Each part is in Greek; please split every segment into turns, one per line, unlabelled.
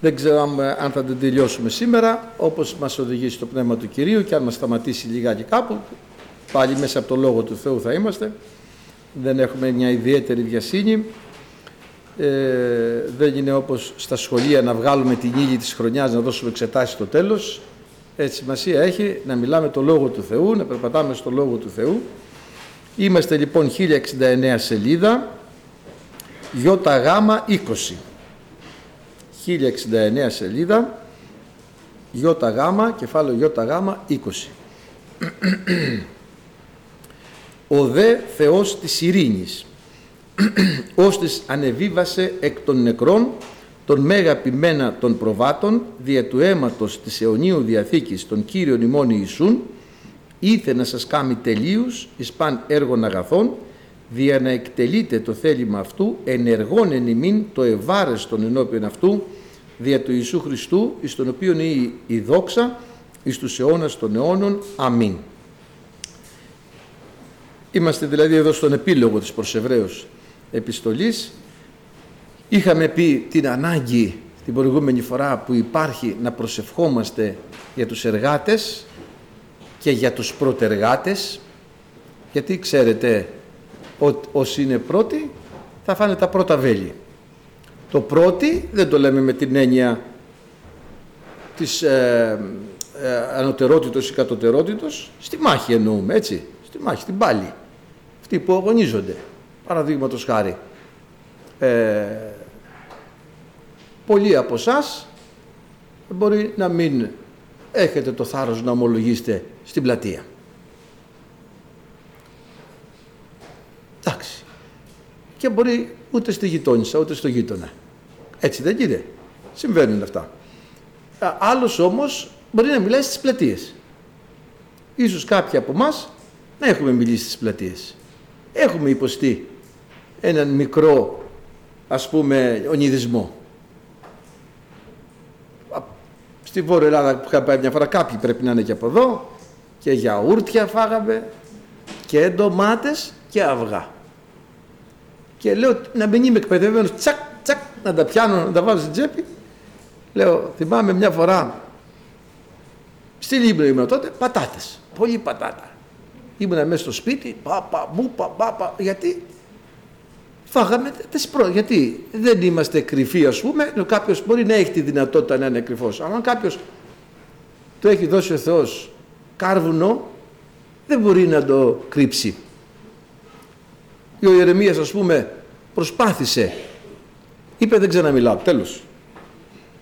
Δεν ξέρω αν, αν θα την τελειώσουμε σήμερα, όπως μας οδηγήσει το Πνεύμα του Κυρίου και αν μας σταματήσει λιγάκι κάπου, πάλι μέσα από το Λόγο του Θεού θα είμαστε. Δεν έχουμε μια ιδιαίτερη διασύνη. Ε, δεν είναι όπως στα σχολεία να βγάλουμε την ύλη της χρονιάς, να δώσουμε εξετάσεις στο τέλος. Έτσι σημασία έχει να μιλάμε το Λόγο του Θεού, να περπατάμε στο Λόγο του Θεού. Είμαστε λοιπόν 1069 σελίδα, ΙΓ 20. 1069 σελίδα, ΙΓ, κεφάλαιο ΙΓ 20. Ο δε Θεός της ειρήνης, ώστις ανεβίβασε εκ των νεκρών τον μέγα ποιμένα των προβάτων δια του αίματος της αιωνίου Διαθήκης των Κύριων ημών Ιησούν, ήθε να σας κάνει τελείους εις παν έργων αγαθών, δια να εκτελείτε το θέλημα αυτού, ενεργών εν ημίν το ευάρεστον ενώπιον αυτού, δια του Ιησού Χριστού, εις τον οποίον η, η δόξα, εις τους αιώνας των αιώνων. Αμήν. Είμαστε δηλαδή εδώ στον επίλογο της προς Εβραίους επιστολής. Είχαμε πει την ανάγκη την προηγούμενη φορά που υπάρχει να προσευχόμαστε για τους εργάτες και για τους πρωτεργάτες γιατί ξέρετε ότι όσοι είναι πρώτοι θα φάνε τα πρώτα βέλη. Το πρώτη δεν το λέμε με την έννοια της ε, ε, ανωτερότητος ή κατωτερότητος, στη μάχη εννοούμε έτσι, στη μάχη, στην πάλη. Αυτοί που αγωνίζονται, παραδείγματος χάρη. Ε, πολλοί από εσάς μπορεί να μην έχετε το θάρρος να ομολογήσετε στην πλατεία. Εντάξει. Και μπορεί ούτε στη γειτόνισσα, ούτε στο γείτονα. Έτσι δεν είναι. Συμβαίνουν αυτά. Άλλος όμως μπορεί να μιλάει στις πλατείες. Ίσως κάποιοι από εμάς να έχουμε μιλήσει στις πλατείες. Έχουμε υποστεί έναν μικρό ας πούμε ονειδισμό. Στη Βόρεια Ελλάδα που είχα πάει μια φορά κάποιοι πρέπει να είναι και από εδώ και γιαούρτια φάγαμε και ντομάτες και αυγά. Και λέω να μην είμαι εκπαιδευμένος τσακ τσακ να τα πιάνω να τα βάζω στην τσέπη. Λέω θυμάμαι μια φορά στη Λήμνο ήμουν τότε πατάτες, πολύ πατάτα. Ήμουνα μέσα στο σπίτι, πάπα, μπούπα, πάπα, γιατί φάγαμε τις προ... Γιατί δεν είμαστε κρυφοί, ας πούμε. Κάποιος μπορεί να έχει τη δυνατότητα να είναι κρυφός. Αλλά αν κάποιος το έχει δώσει ο Θεός κάρβουνο, δεν μπορεί να το κρύψει. Ο Ιερεμίας ας πούμε προσπάθησε. Είπε δεν ξαναμιλάω, τέλος.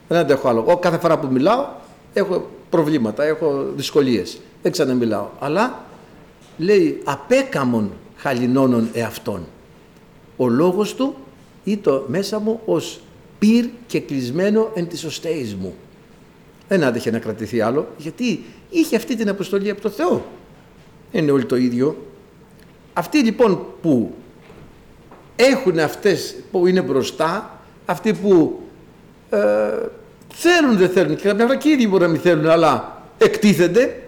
Δεν αντέχω άλλο. Ο, κάθε φορά που μιλάω έχω προβλήματα, έχω δυσκολίες. Δεν ξαναμιλάω. Αλλά λέει απέκαμον χαλινώνων εαυτών ο λόγος του ή το μέσα μου ως πυρ και κλεισμένο εν της οστέης μου. Δεν άντεχε να κρατηθεί άλλο, γιατί είχε αυτή την αποστολή από το Θεό. Είναι όλοι το ίδιο. Αυτοί λοιπόν που έχουν αυτές που είναι μπροστά, αυτοί που ε, θέλουν δεν θέλουν και κάποια φορά και ήδη μπορεί να μην θέλουν αλλά εκτίθενται,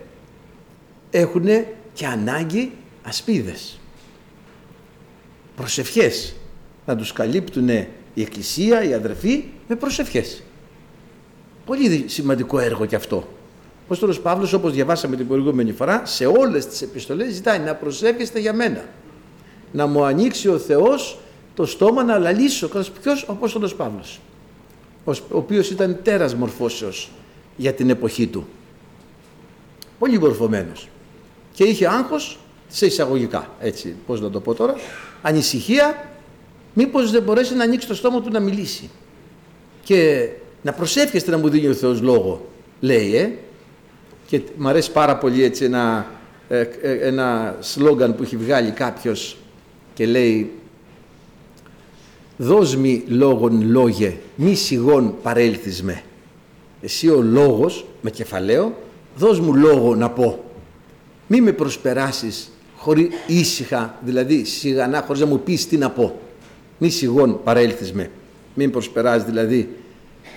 έχουν και ανάγκη ασπίδες προσευχές. Να τους καλύπτουν η Εκκλησία, οι αδερφοί με προσευχές. Πολύ σημαντικό έργο και αυτό. Ο Απόστολος Παύλος όπως διαβάσαμε την προηγούμενη φορά σε όλες τις επιστολές ζητάει να προσεύχεστε για μένα. Να μου ανοίξει ο Θεός το στόμα να λαλήσω. Ποιος ο Απόστολος Παύλος. Ο οποίος ήταν τέρας μορφώσεως για την εποχή του. Πολύ μορφωμένος. Και είχε άγχος σε εισαγωγικά, έτσι, πώς να το πω τώρα, ανησυχία μήπως δεν μπορέσει να ανοίξει το στόμα του να μιλήσει. Και να προσεύχεστε να μου δίνει ο Θεός λόγο, λέει, ε. Και μου αρέσει πάρα πολύ έτσι ένα, ε, ε, ένα σλόγκαν που έχει βγάλει κάποιος και λέει «Δος μοι λόγον Λόγε, μη σιγών παρέλθης με». Εσύ ο λόγος, με κεφαλαίο, δώσ' μου λόγο να πω. Μη με προσπεράσεις χωρί ήσυχα, δηλαδή σιγανά, χωρίς να μου πεις τι να πω. Μη σιγών παρέλθεις με. Μην προσπεράς δηλαδή,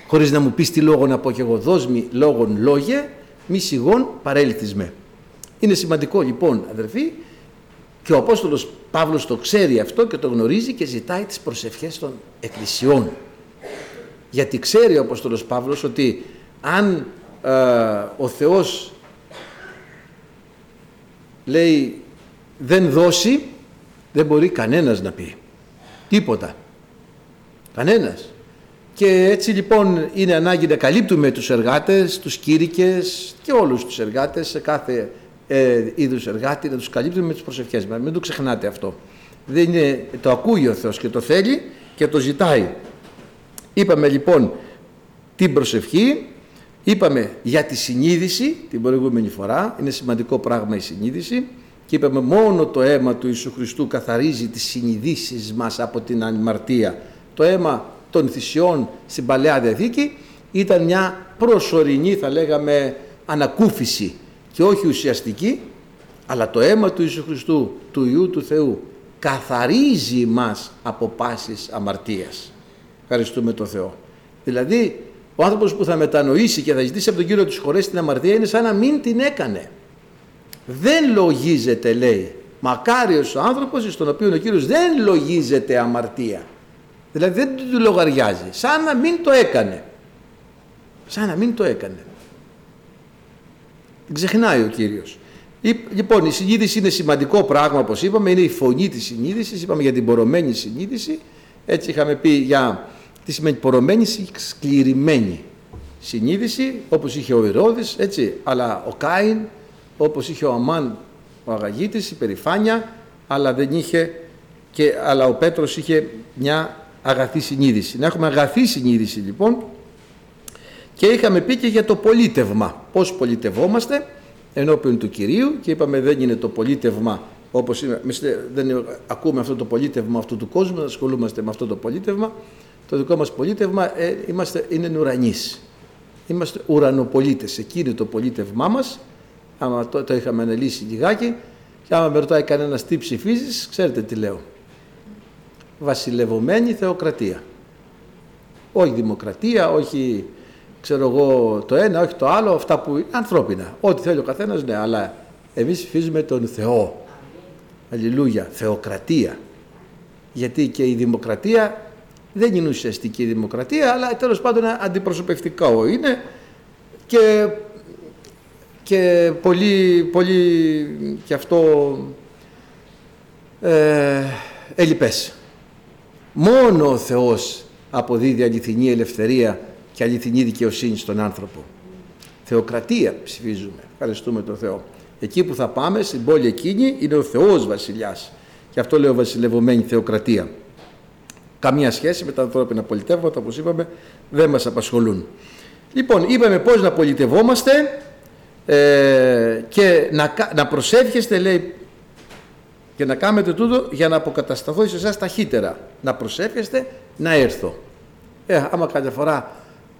χωρίς να μου πεις τι λόγο να πω κι εγώ. Δώσ' μη λόγον λόγε, μη σιγών παρέλθεις με. Είναι σημαντικό λοιπόν αδερφοί και ο Απόστολος Παύλος το ξέρει αυτό και το γνωρίζει και ζητάει τις προσευχές των εκκλησιών. Γιατί ξέρει ο Απόστολος Παύλος ότι αν ε, ο Θεός λέει δεν δώσει, δεν μπορεί κανένας να πει. Τίποτα. Κανένας. Και έτσι λοιπόν είναι ανάγκη να καλύπτουμε τους εργάτες, τους κήρυκες και όλους τους εργάτες σε κάθε ε, είδους εργάτη, να τους καλύπτουμε με τις προσευχές μας. Μην το ξεχνάτε αυτό. Δεν είναι, το ακούει ο Θεός και το θέλει και το ζητάει. Είπαμε λοιπόν την προσευχή, είπαμε για τη συνείδηση την προηγούμενη φορά, είναι σημαντικό πράγμα η συνείδηση και είπαμε μόνο το αίμα του Ιησού Χριστού καθαρίζει τις συνειδήσεις μας από την αμαρτία. Το αίμα των θυσιών στην Παλαιά Διαθήκη ήταν μια προσωρινή θα λέγαμε ανακούφιση και όχι ουσιαστική αλλά το αίμα του Ιησού Χριστού, του Ιού του Θεού καθαρίζει μας από πάσης αμαρτίας. Ευχαριστούμε τον Θεό. Δηλαδή ο άνθρωπος που θα μετανοήσει και θα ζητήσει από τον Κύριο τους χωρέσει την αμαρτία είναι σαν να μην την έκανε. Δεν λογίζεται λέει. Μακάριος ο άνθρωπος στον οποίο ο Κύριος δεν λογίζεται αμαρτία. Δηλαδή δεν του λογαριάζει. Σαν να μην το έκανε. Σαν να μην το έκανε. Την ξεχνάει ο Κύριος. Λοιπόν, η συνείδηση είναι σημαντικό πράγμα, όπως είπαμε, είναι η φωνή της συνείδησης, είπαμε για την πορωμένη συνείδηση, έτσι είχαμε πει για τι σημαίνει πορωμένη, σκληρημένη συνείδηση, όπως είχε ο Ηρώδης, έτσι, αλλά ο Κάιν, όπως είχε ο Αμάν, ο Αγαγίτης, η περηφάνεια, αλλά δεν είχε, και, αλλά ο Πέτρος είχε μια αγαθή συνείδηση. Να έχουμε αγαθή συνείδηση λοιπόν και είχαμε πει και για το πολίτευμα. Πώς πολιτευόμαστε ενώπιον του Κυρίου και είπαμε δεν είναι το πολίτευμα όπως είναι, δεν ακούμε αυτό το πολίτευμα αυτού του κόσμου, ασχολούμαστε με αυτό το πολίτευμα. Το δικό μας πολίτευμα ε, είμαστε, είναι ουρανής. Είμαστε ουρανοπολίτες. Εκεί είναι το πολίτευμά μας. Άμα το, το είχαμε αναλύσει λιγάκι και άμα με ρωτάει κανένας τι ψηφίζεις, ξέρετε τι λέω βασιλευωμένη θεοκρατία. Όχι δημοκρατία, όχι ξέρω εγώ το ένα, όχι το άλλο, αυτά που είναι ανθρώπινα. Ό,τι θέλει ο καθένας, ναι, αλλά εμείς ψηφίζουμε τον Θεό. Αλληλούια, θεοκρατία. Γιατί και η δημοκρατία δεν είναι ουσιαστική δημοκρατία, αλλά τέλος πάντων αντιπροσωπευτικό είναι και, και πολύ, πολύ και αυτό ε, ελλειπές. Μόνο ο Θεός αποδίδει αληθινή ελευθερία και αληθινή δικαιοσύνη στον άνθρωπο. Θεοκρατία ψηφίζουμε. Ευχαριστούμε τον Θεό. Εκεί που θα πάμε, στην πόλη εκείνη, είναι ο Θεός βασιλιάς. Και αυτό λέω βασιλευωμένη θεοκρατία. Καμία σχέση με τα ανθρώπινα πολιτεύματα, όπως είπαμε, δεν μας απασχολούν. Λοιπόν, είπαμε πώς να πολιτευόμαστε ε, και να, να προσεύχεστε, λέει, και να κάνετε τούτο για να αποκατασταθώ σε εσάς ταχύτερα. Να προσεύχεστε να έρθω. Ε, άμα κάποια φορά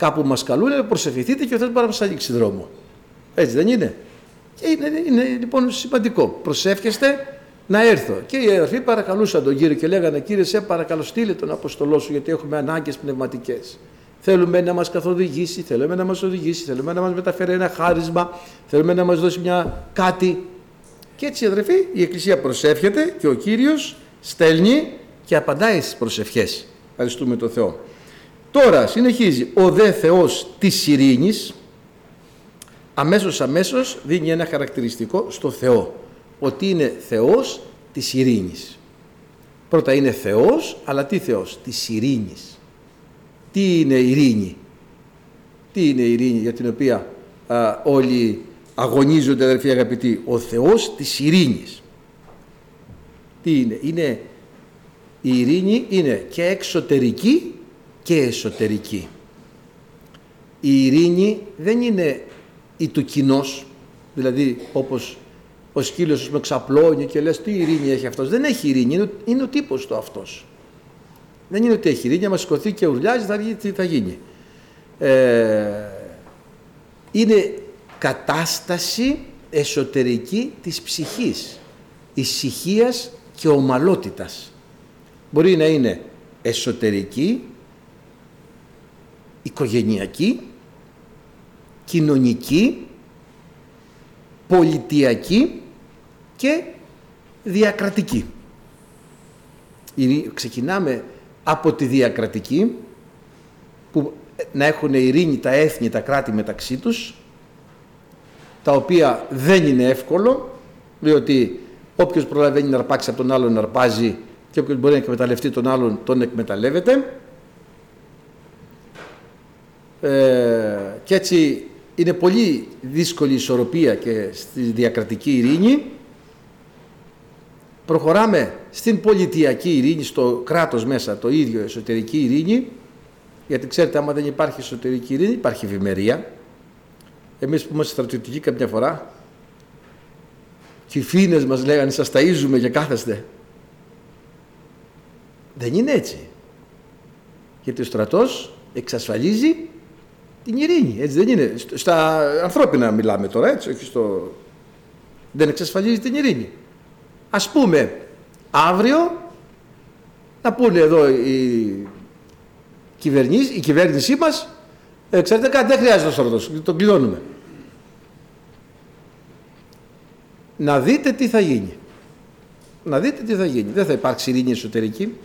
κάπου μας καλούν, προσευχηθείτε και ο Θεός μπορεί να σα ανοίξει δρόμο. Έτσι δεν είναι; Και είναι, είναι λοιπόν σημαντικό. Προσεύχεστε να έρθω. Και οι αδερφοί παρακαλούσαν τον Κύριο και λέγανε Κύριε σε παρακαλώ στείλε τον Αποστολό σου γιατί έχουμε ανάγκες πνευματικές. Θέλουμε να μας καθοδηγήσει, θέλουμε να μας οδηγήσει, θέλουμε να μας μεταφέρει ένα χάρισμα, θέλουμε να μας δώσει μια κάτι και έτσι αδερφοί η Εκκλησία προσεύχεται και ο Κύριος στέλνει και απαντάει στις προσευχές. Ευχαριστούμε τον Θεό. Τώρα συνεχίζει ο δε Θεός της ειρήνης αμέσως αμέσως δίνει ένα χαρακτηριστικό στο Θεό ότι είναι Θεός της ειρήνης. Πρώτα είναι Θεός, αλλά τι Θεός, της ειρήνης. Τι είναι ειρήνη; Τι είναι ειρήνη για την οποία α, όλοι αγωνίζονται αδερφοί αγαπητοί, ο Θεός της ειρήνης. Τι είναι, είναι η ειρήνη είναι και εξωτερική και εσωτερική. Η ειρήνη δεν είναι η του κοινός, δηλαδή όπως ο σκύλος με ξαπλώνει και λες τι ειρήνη έχει αυτός. Δεν έχει ειρήνη, είναι, είναι ο τύπος του αυτός. Δεν είναι ότι έχει ειρήνη, άμα σηκωθεί και ουρλιάζει θα, τι θα γίνει. Ε, είναι κατάσταση εσωτερική της ψυχής, ησυχίας και ομαλότητας. Μπορεί να είναι εσωτερική, οικογενειακή, κοινωνική, πολιτιακή και διακρατική. Ξεκινάμε από τη διακρατική που να έχουν ειρήνη τα έθνη, τα κράτη μεταξύ τους, τα οποία δεν είναι εύκολο, διότι όποιος προλαβαίνει να αρπάξει από τον άλλον να αρπάζει και όποιος μπορεί να εκμεταλλευτεί τον άλλον τον εκμεταλλεύεται. Ε, και έτσι είναι πολύ δύσκολη η ισορροπία και στη διακρατική ειρήνη. Προχωράμε στην πολιτιακή ειρήνη, στο κράτος μέσα το ίδιο εσωτερική ειρήνη, γιατί ξέρετε άμα δεν υπάρχει εσωτερική ειρήνη υπάρχει ευημερία. Εμείς που είμαστε στρατιωτικοί κάποια φορά και οι φίνες μας λέγανε σας ταΐζουμε και κάθεστε. Δεν είναι έτσι. Γιατί ο στρατός εξασφαλίζει την ειρήνη. Έτσι δεν είναι. Στα ανθρώπινα μιλάμε τώρα, έτσι, όχι στο... Δεν εξασφαλίζει την ειρήνη. Ας πούμε, αύριο να πούνε εδώ οι κυβερνήσει, η κυβέρνησή μας, ε, ξέρετε κάτι, δεν χρειάζεται ο στρατός, τον κλειδώνουμε. Να δείτε τι θα γίνει. Να δείτε τι θα γίνει. Δεν θα υπάρξει ειρήνη εσωτερική,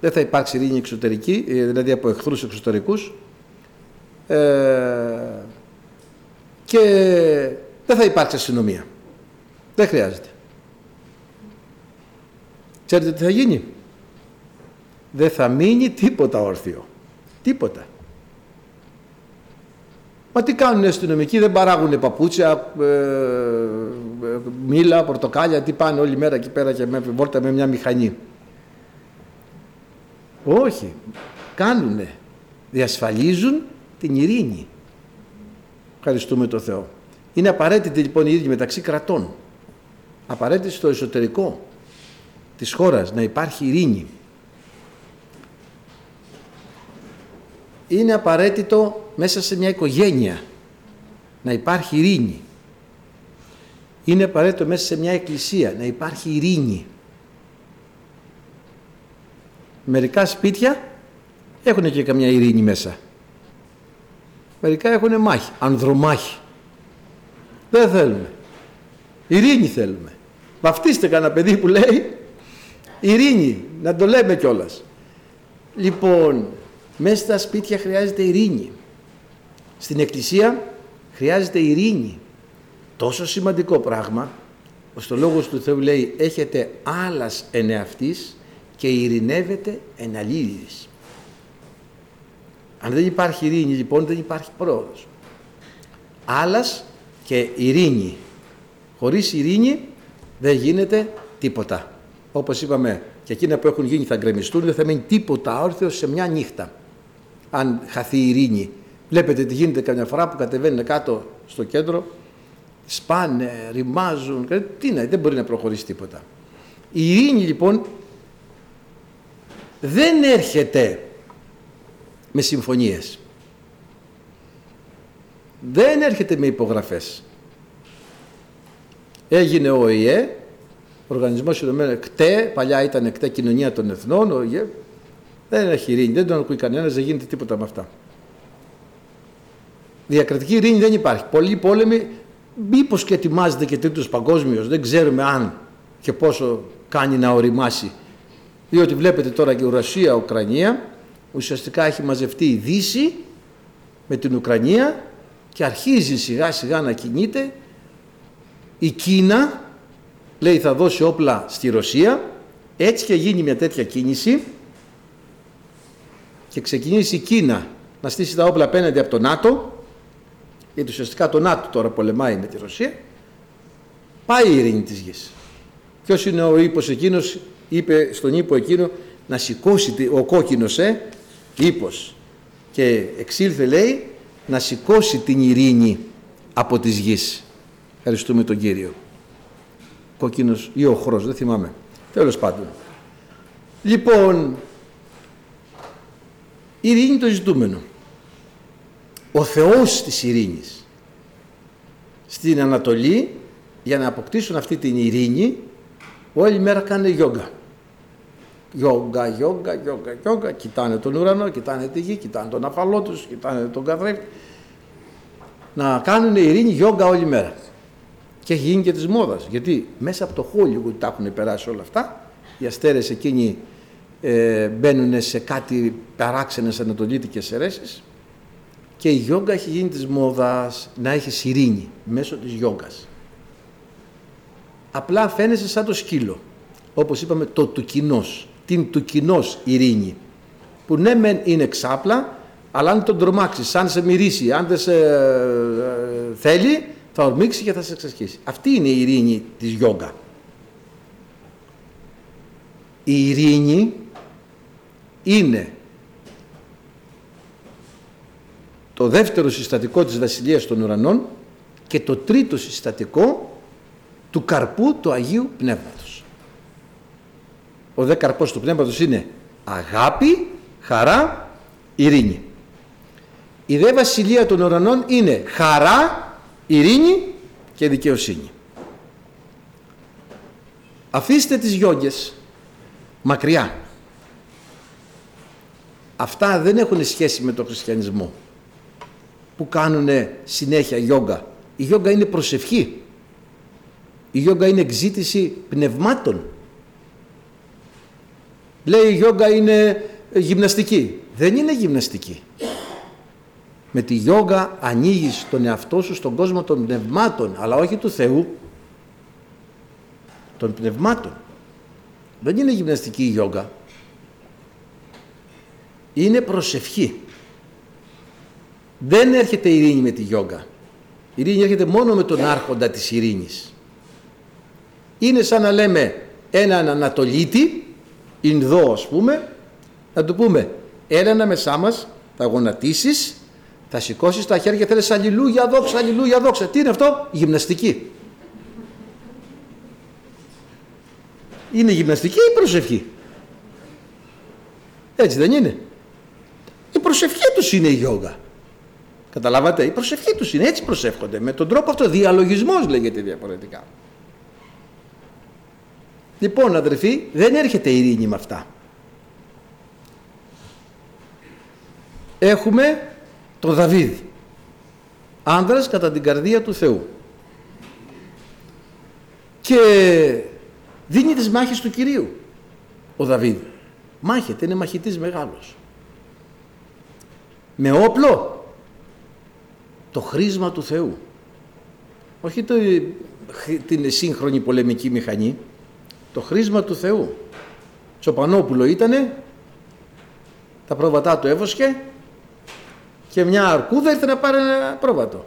δεν θα υπάρξει ειρήνη εξωτερική, ε, δηλαδή από εχθρούς εξωτερικούς, ε, και δεν θα υπάρξει αστυνομία. Δεν χρειάζεται. Ξέρετε τι θα γίνει; Δεν θα μείνει τίποτα όρθιο. Τίποτα. Μα τι κάνουν οι αστυνομικοί, δεν παράγουν παπούτσια, ε, ε, μήλα, πορτοκάλια, τι πάνε όλη μέρα εκεί πέρα και με βόρτα με μια μηχανή. Όχι. Κάνουνε. Διασφαλίζουν την ειρήνη. Ευχαριστούμε το Θεό. Είναι απαραίτητη λοιπόν η ειρήνη μεταξύ κρατών. Απαραίτητη στο εσωτερικό της χώρας να υπάρχει ειρήνη. Είναι απαραίτητο μέσα σε μια οικογένεια να υπάρχει ειρήνη. Είναι απαραίτητο μέσα σε μια εκκλησία να υπάρχει ειρήνη. Μερικά σπίτια έχουν και καμιά ειρήνη μέσα. Μερικά έχουν μάχη, ανδρομάχη. Δεν θέλουμε. Ειρήνη θέλουμε. Βαφτίστε κανένα παιδί που λέει ειρήνη, να το λέμε κιόλας. Λοιπόν, μέσα στα σπίτια χρειάζεται ειρήνη. Στην εκκλησία χρειάζεται ειρήνη. Τόσο σημαντικό πράγμα, ώστε ο Λόγος του Θεού λέει έχετε άλλας ενεαυτής και ειρηνεύετε εν αν δεν υπάρχει ειρήνη λοιπόν δεν υπάρχει πρόοδος. Άλλας και ειρήνη. Χωρίς ειρήνη δεν γίνεται τίποτα. Όπως είπαμε και εκείνα που έχουν γίνει θα γκρεμιστούν, δεν θα μείνει τίποτα όρθιο σε μια νύχτα. Αν χαθεί η ειρήνη. Βλέπετε τι γίνεται καμιά φορά που κατεβαίνουν κάτω στο κέντρο, σπάνε, ρημάζουν, τι να, δεν μπορεί να προχωρήσει τίποτα. Η ειρήνη λοιπόν δεν έρχεται με συμφωνίες. Δεν έρχεται με υπογραφές. Έγινε ο ΟΗΕ, Οργανισμός Ηνωμένων ΚΤΕ, παλιά ήταν ΚΤΕ Κοινωνία των Εθνών, ο ΟΗΕ, δεν έχει ειρήνη, δεν τον ακούει κανένας, δεν γίνεται τίποτα με αυτά. Διακρατική ειρήνη δεν υπάρχει. Πολλοί πόλεμοι, μήπως και ετοιμάζεται και τρίτος παγκόσμιος, δεν ξέρουμε αν και πόσο κάνει να οριμάσει. Διότι βλέπετε τώρα και η Ρωσία, Ουκρανία, ουσιαστικά έχει μαζευτεί η Δύση με την Ουκρανία και αρχίζει σιγά σιγά να κινείται. Η Κίνα λέει θα δώσει όπλα στη Ρωσία. Έτσι και γίνει μια τέτοια κίνηση. Και ξεκινήσει η Κίνα να στήσει τα όπλα απέναντι από το ΝΑΤΟ γιατί ουσιαστικά το ΝΑΤΟ τώρα πολεμάει με τη Ρωσία. Πάει η ειρήνη της γης. Ποιος είναι ο ύπος εκείνος είπε στον ύπο εκείνο να σηκώσει ο κόκκινος ε, ύπος και εξήλθε λέει να σηκώσει την ειρήνη από τις γης. Ευχαριστούμε τον Κύριο. Κόκκινος ή οχρός, δεν θυμάμαι. Τέλος πάντων. Λοιπόν, η ειρήνη το ζητούμενο. Ο Θεός της ειρήνης. Στην Ανατολή, για να αποκτήσουν αυτή την ειρήνη, όλη μέρα κάνουν γιόγκα. Γιόγκα, γιόγκα, γιόγκα, γιόγκα. Κοιτάνε τον ουρανό, κοιτάνε τη γη, κοιτάνε τον αφαλό τους, κοιτάνε τον καθρέφτη. Να κάνουν ειρήνη γιόγκα όλη μέρα. Και έχει γίνει και της μόδας. Γιατί μέσα από το Hollywood τα έχουν περάσει όλα αυτά. Οι αστέρες εκείνοι ε, μπαίνουν σε κάτι παράξενες ανατολίτικες αιρέσεις Και η γιόγκα έχει γίνει της μόδας να έχεις ειρήνη μέσω της γιόγκας. Απλά φαίνεσαι σαν το σκύλο. Όπως είπαμε το του κοινός. Την του κοινός ειρήνη. Που ναι μεν είναι ξάπλα, αλλά αν τον τρομάξει, αν σε μυρίσει, αν δεν σε ε, θέλει, θα ορμήξει και θα σε εξασκήσει. Αυτή είναι η ειρήνη της γιόγκα. Η ειρήνη είναι το δεύτερο συστατικό της Βασιλείας των Ουρανών και το τρίτο συστατικό του καρπού του Αγίου Πνεύματος. Ο δε καρπός του Πνεύματος είναι αγάπη, χαρά, ειρήνη. Η δε Βασιλεία των Ουρανών είναι χαρά, ειρήνη και δικαιοσύνη. Αφήστε τις γιόγκες μακριά. Αυτά δεν έχουν σχέση με τον χριστιανισμό που κάνουν συνέχεια γιόγκα. Η γιόγκα είναι προσευχή. Η γιόγκα είναι εξήτηση πνευμάτων. Λέει η γιόγκα είναι γυμναστική. Δεν είναι γυμναστική. Με τη γιόγκα ανοίγεις τον εαυτό σου στον κόσμο των πνευμάτων, αλλά όχι του Θεού. Των πνευμάτων. Δεν είναι γυμναστική η γιόγκα. Είναι προσευχή. Δεν έρχεται η ειρήνη με τη γιόγκα. Η ειρήνη έρχεται μόνο με τον άρχοντα της ειρήνης. Είναι σαν να λέμε έναν Ανατολίτη, Ινδό ας πούμε, να του πούμε έλα να μεσά μας, θα γονατίσεις, θα σηκώσεις τα χέρια και θέλεις αλληλούια δόξα, αλληλούια δόξα. Τι είναι αυτό, γυμναστική. Είναι γυμναστική ή προσευχή; Έτσι δεν είναι. Η προσευχή τους είναι η γιόγκα. Καταλάβατε, η προσευχή τους είναι, έτσι προσεύχονται. Με τον τρόπο αυτό, διαλογισμός λέγεται διαφορετικά. Λοιπόν αδερφοί, δεν έρχεται ειρήνη με αυτά. Έχουμε τον Δαβίδ, άνδρας κατά την καρδία του Θεού. Και δίνει τις μάχες του Κυρίου ο Δαβίδ. Μάχεται, είναι μαχητής μεγάλος. Με όπλο το χρήσμα του Θεού. Όχι το, την σύγχρονη πολεμική μηχανή, το χρήσμα του Θεού. Τσοπανόπουλο ήτανε, τα πρόβατά του έβοσκε και μια αρκούδα ήρθε να πάρει ένα πρόβατο.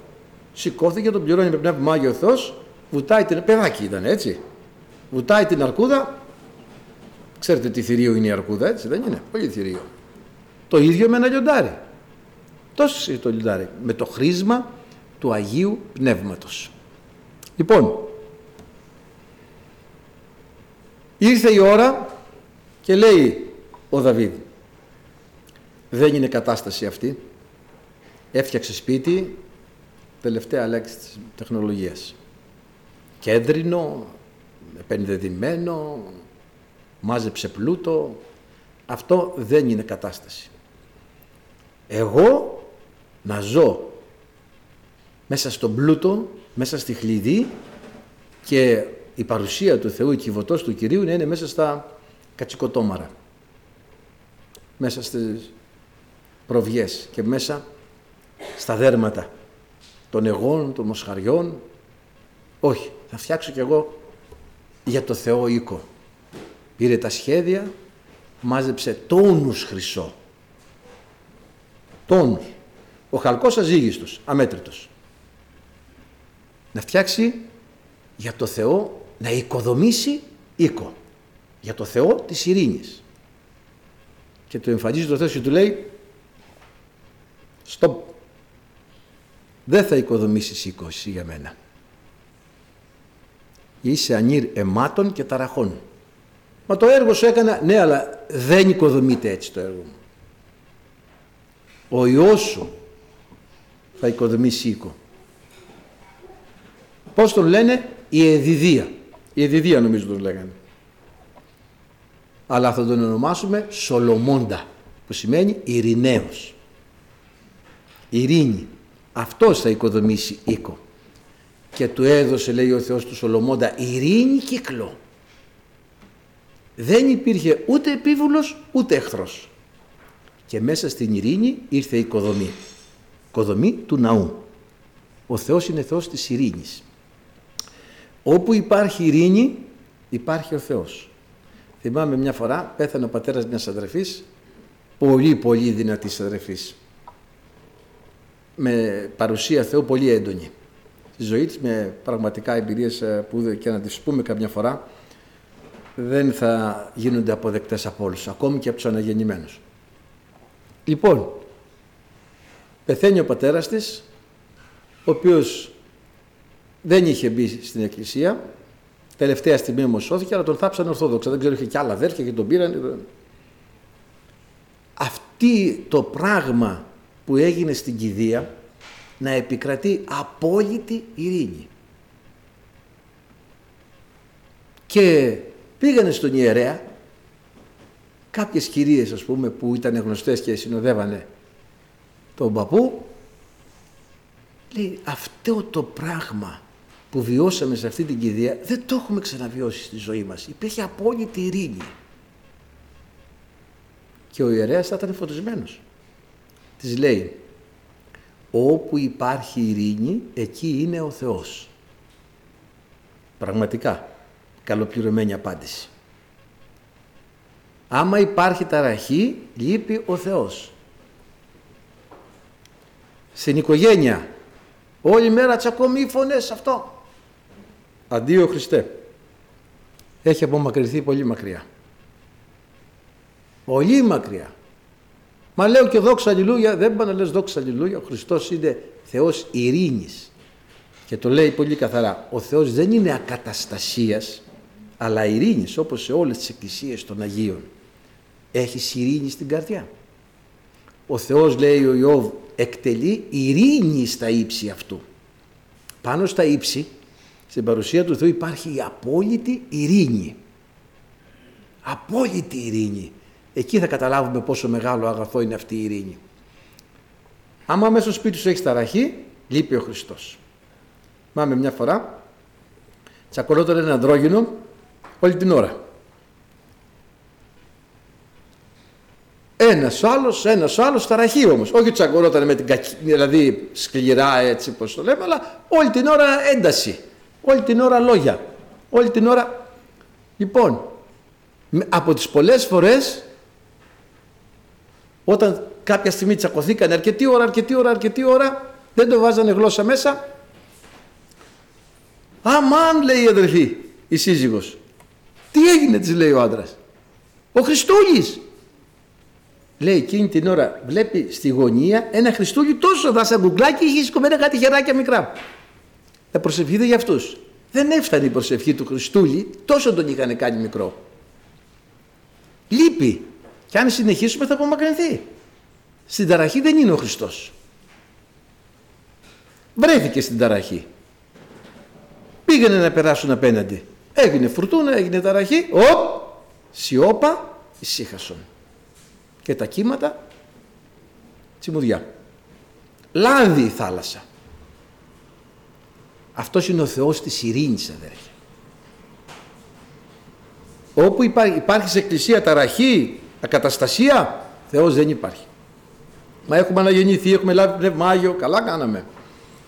Σηκώθηκε, τον πληρώνει με πνεύμα Άγιο Θεός, βουτάει την... παιδάκι ήταν έτσι, βουτάει την αρκούδα, ξέρετε τι θηρίο είναι η αρκούδα έτσι δεν είναι, πολύ θηρίο. Το ίδιο με ένα λιοντάρι. Τόσο το λιοντάρι, με το χρήσμα του Αγίου Πνεύματος. Λοιπόν, ήρθε η ώρα και λέει ο Δαβίδ, δεν είναι κατάσταση αυτή, έφτιαξε σπίτι, τελευταία λέξη της τεχνολογίας. Κέντρινο, επενδεδημένο, μάζεψε πλούτο. Αυτό δεν είναι κατάσταση. Εγώ να ζω μέσα στον πλούτο, μέσα στη χλειδί και η παρουσία του Θεού, η κυβωτός του Κυρίου να είναι μέσα στα κατσικοτόμαρα. Μέσα στις προβιές και μέσα στα δέρματα των εγών, των μοσχαριών. Όχι, θα φτιάξω κι εγώ για το Θεό οίκο. Πήρε τα σχέδια, μάζεψε τόνους χρυσό. Τόνους. Ο χαλκός αζύγιστος, αμέτρητος. Να φτιάξει για το Θεό, να οικοδομήσει οίκο. Για το Θεό της ειρήνης. Και του εμφανίζει το Θεό και του λέει Stop. Δεν θα οικοδομήσεις οίκο εσύ για μένα είσαι ανήρ αιμάτων και ταραχών. Μα το έργο σου έκανα, ναι αλλά δεν οικοδομείται έτσι το έργο μου. Ο Υιός σου θα οικοδομήσει οίκο. Πώς τον λένε η Εδιδία. Η Εδιδία νομίζω τον λέγανε. Αλλά θα τον ονομάσουμε Σολομώντα που σημαίνει ειρηναίος. Ειρήνη. Αυτός θα οικοδομήσει οίκο και του έδωσε λέει ο Θεός του Σολομώντα ειρήνη κύκλο. Δεν υπήρχε ούτε επίβουλος ούτε εχθρός. Και μέσα στην ειρήνη ήρθε η οικοδομή. οικοδομή του ναού. Ο Θεός είναι Θεός της ειρήνης. Όπου υπάρχει ειρήνη, υπάρχει ο Θεός. Θυμάμαι μια φορά, πέθανε ο πατέρας μιας αδερφής, πολύ πολύ δυνατής αδερφής, με παρουσία Θεού πολύ έντονη. Στη ζωή της με πραγματικά εμπειρίες ε, που και να τις πούμε καμιά φορά, δεν θα γίνονται αποδεκτές από όλους, ακόμη και από τους αναγεννημένους. Λοιπόν, πεθαίνει ο πατέρας της, ο οποίος δεν είχε μπει στην εκκλησία, τελευταία στιγμή όμως σώθηκε, αλλά τον θάψαν ορθόδοξα, δεν ξέρω, είχε και άλλα αδέρφια και τον πήραν. Αυτή το πράγμα που έγινε στην κηδεία να επικρατεί απόλυτη ειρήνη. Και πήγανε στον ιερέα κάποιες κυρίες ας πούμε που ήταν γνωστές και συνοδεύανε τον παππού λέει αυτό το πράγμα που βιώσαμε σε αυτή την κηδεία δεν το έχουμε ξαναβιώσει στη ζωή μας. Υπήρχε απόλυτη ειρήνη. Και ο ιερέας θα ήταν φωτισμένος. Της λέει όπου υπάρχει ειρήνη εκεί είναι ο Θεός. Πραγματικά καλοπληρωμένη απάντηση. Άμα υπάρχει ταραχή, λείπει ο Θεός. Στην οικογένεια, όλη μέρα τσακωμοί φωνές αυτό. Αντίο Χριστέ. Έχει απομακρυνθεί πολύ μακριά. Πολύ μακριά. Μα λέω και δόξα αλληλούια, δεν πάνε να λες δόξα αλληλούια, ο Χριστός είναι Θεός ειρήνης. Και το λέει πολύ καθαρά, ο Θεός δεν είναι ακαταστασίας, αλλά ειρήνης όπως σε όλες τις εκκλησίες των Αγίων. Έχει ειρήνη στην καρδιά. Ο Θεός λέει ο Ιώβ εκτελεί ειρήνη στα ύψη αυτού. Πάνω στα ύψη, στην παρουσία του Θεού υπάρχει η απόλυτη ειρήνη. Απόλυτη ειρήνη. Εκεί θα καταλάβουμε πόσο μεγάλο αγαθό είναι αυτή η ειρήνη. Άμα μέσα στο σπίτι σου έχεις ταραχή, λείπει ο Χριστός. Μάμε μια φορά, τσακωνόταν ένα ανδρόγυνο όλη την ώρα. Ένας άλλος, ένας άλλος, ταραχή όμως. Όχι τσακωνόταν με την κακή, δηλαδή σκληρά έτσι πώ το λέμε, αλλά όλη την ώρα ένταση. Όλη την ώρα λόγια. Όλη την ώρα. Λοιπόν, από τις πολλές φορές όταν κάποια στιγμή τσακωθήκαν αρκετή ώρα, αρκετή ώρα, αρκετή ώρα, δεν το βάζανε γλώσσα μέσα. Αμάν λέει η αδερφή, η σύζυγος. Τι έγινε της λέει ο άντρας. Ο Χριστούλης. Λέει εκείνη την ώρα βλέπει στη γωνία ένα Χριστούλη τόσο δάσα γκουγκλάκι είχε σηκωμένα κάτι χεράκια μικρά. Θα προσευχηθεί για αυτούς. Δεν έφτανε η προσευχή του Χριστούλη, τόσο τον είχαν κάνει μικρό. Λείπει. Και αν συνεχίσουμε θα απομακρυνθεί. Στην ταραχή δεν είναι ο Χριστός. Βρέθηκε στην ταραχή. Πήγαινε να περάσουν απέναντι. Έγινε φουρτούνα, έγινε ταραχή. Οπ, σιώπα, ησύχασον. Και τα κύματα, τσιμουδιά. Λάδι η θάλασσα. Αυτός είναι ο Θεός της ειρήνης αδέρφια. Όπου υπάρχει, υπάρχει σε εκκλησία ταραχή, ακαταστασία, Θεός δεν υπάρχει. Μα έχουμε αναγεννηθεί, έχουμε λάβει πνεύμα Άγιο, καλά κάναμε.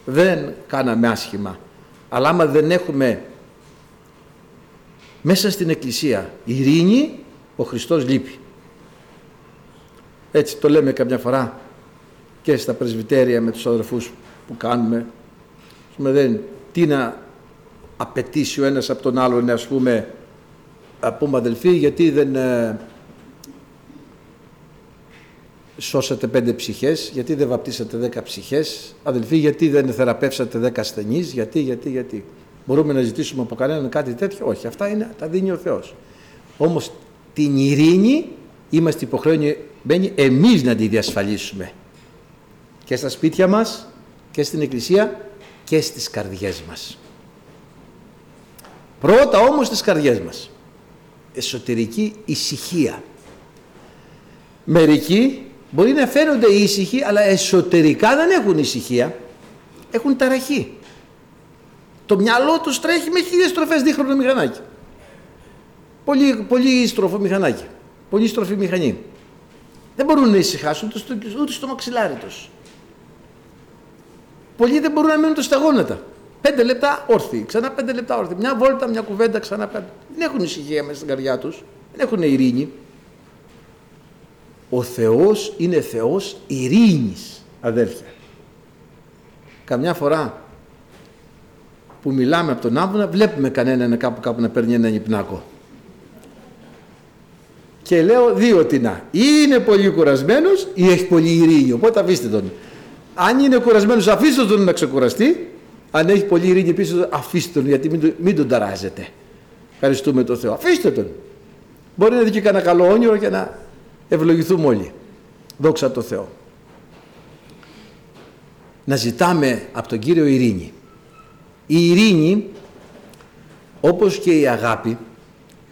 Δεν κάναμε άσχημα. Αλλά άμα δεν έχουμε μέσα στην εκκλησία ειρήνη, ο Χριστός λείπει. Έτσι το λέμε καμιά φορά και στα πρεσβυτέρια με τους αδερφούς που κάνουμε. Πούμε, δεν, τι να απαιτήσει ο ένας από τον άλλον, ας πούμε, πούμε αδελφοί, γιατί δεν ε, σώσατε πέντε ψυχές, γιατί δεν βαπτίσατε δέκα ψυχές, αδελφοί, γιατί δεν θεραπεύσατε δέκα ασθενείς, γιατί, γιατί, γιατί. Μπορούμε να ζητήσουμε από κανέναν κάτι τέτοιο, όχι, αυτά είναι, τα δίνει ο Θεός. Όμως την ειρήνη είμαστε υποχρεωμένοι εμείς να τη διασφαλίσουμε και στα σπίτια μας και στην εκκλησία και στις καρδιές μας. Πρώτα όμως στις καρδιές μας. Εσωτερική ησυχία. Μερικοί μπορεί να φαίνονται ήσυχοι αλλά εσωτερικά δεν έχουν ησυχία. Έχουν ταραχή. Το μυαλό τους τρέχει με χίλιες στροφές δίχρονο μηχανάκι. Πολύ, πολύ στροφό μηχανάκι. Πολύ στροφή μηχανή. Δεν μπορούν να ησυχάσουν ούτε στο, ούτε στο μαξιλάρι τους. Πολλοί δεν μπορούν να μείνουν το σταγόνατα. Πέντε λεπτά όρθιοι, ξανά πέντε λεπτά όρθιοι. Μια βόλτα, μια κουβέντα, ξανά πέντε. Δεν έχουν ησυχία μέσα στην καρδιά τους. Δεν έχουν ειρήνη. Ο Θεός είναι Θεός ειρήνης, αδέρφια. Καμιά φορά που μιλάμε από τον άμβονα βλέπουμε κανέναν κάπου κάπου να παίρνει έναν υπνάκο. Και λέω δύο τεινά. Ή είναι πολύ κουρασμένος ή έχει πολύ ειρήνη. Οπότε αφήστε τον. Αν είναι κουρασμένος αφήστε τον να ξεκουραστεί. Αν έχει πολύ ειρήνη πίσω αφήστε τον γιατί μην, τον, μην τον ταράζετε. Ευχαριστούμε τον Θεό. Αφήστε τον. Μπορεί να δει και κανένα καλό όνειρο και να ευλογηθούμε όλοι. Δόξα τω Θεώ. Να ζητάμε από τον Κύριο ειρήνη. Η ειρήνη, όπως και η αγάπη,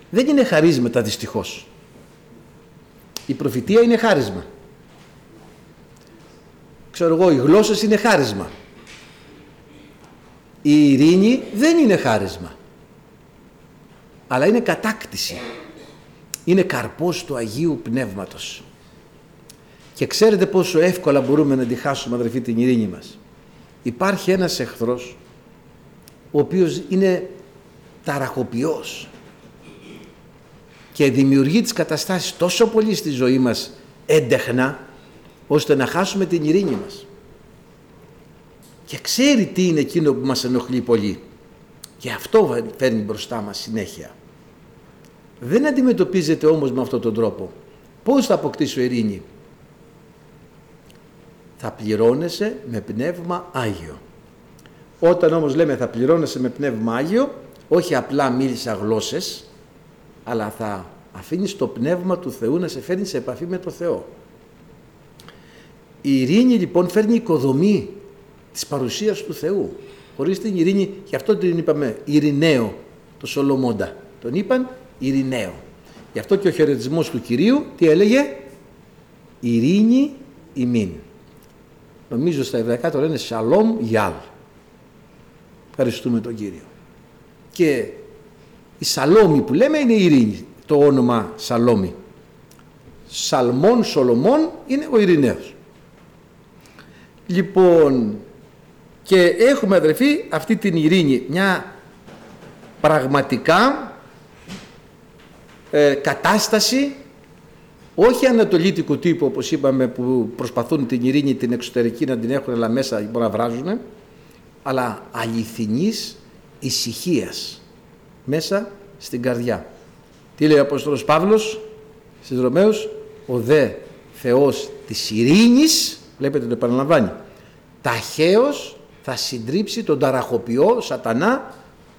δεν είναι χαρίσματα δυστυχώς. Η προφητεία είναι χάρισμα. Ξέρω εγώ, οι γλώσσες είναι χάρισμα. Η ειρήνη δεν είναι χάρισμα. Αλλά είναι κατάκτηση. Είναι καρπός του Αγίου Πνεύματος. Και ξέρετε πόσο εύκολα μπορούμε να τη χάσουμε αδερφοί την ειρήνη μας. Υπάρχει ένας εχθρός ο οποίος είναι ταραχοποιός και δημιουργεί τις καταστάσεις τόσο πολύ στη ζωή μας έντεχνα ώστε να χάσουμε την ειρήνη μας. Και ξέρει τι είναι εκείνο που μας ενοχλεί πολύ. Και αυτό φέρνει μπροστά μας συνέχεια. Δεν αντιμετωπίζεται όμως με αυτόν τον τρόπο. Πώς θα αποκτήσω ειρήνη; Θα πληρώνεσαι με πνεύμα Άγιο. Όταν όμως λέμε θα πληρώνεσαι με πνεύμα Άγιο, όχι απλά μίλησα γλώσσες, αλλά θα αφήνεις το πνεύμα του Θεού να σε φέρνει σε επαφή με το Θεό. Η ειρήνη λοιπόν φέρνει οικοδομή της παρουσίας του Θεού. Χωρίς την ειρήνη, γι' αυτό την είπαμε ειρηναίο, το Σολομώντα. Τον είπαν ειρηναίο. Γι' αυτό και ο χαιρετισμός του Κυρίου τι έλεγε; Ειρήνη ημίν. Νομίζω στα εβραϊκά το λένε σαλόμ γιάλ. Ευχαριστούμε τον Κύριο. Και η Σαλόμη που λέμε είναι η ειρήνη, το όνομα Σαλόμη. Σαλμών Σολομών είναι ο ειρηναίος. Λοιπόν, και έχουμε αδερφοί αυτή την ειρήνη, μια πραγματικά ε, κατάσταση όχι ανατολίτικου τύπου όπως είπαμε που προσπαθούν την ειρήνη την εξωτερική να την έχουν αλλά μέσα μπορεί να βράζουν αλλά αληθινής ησυχίας μέσα στην καρδιά. Τι λέει ο Απόστολος Παύλος στις Ρωμαίους, ο δε Θεός της ειρήνης, βλέπετε το επαναλαμβάνει, ταχαίως θα συντρίψει τον ταραχοποιό σατανά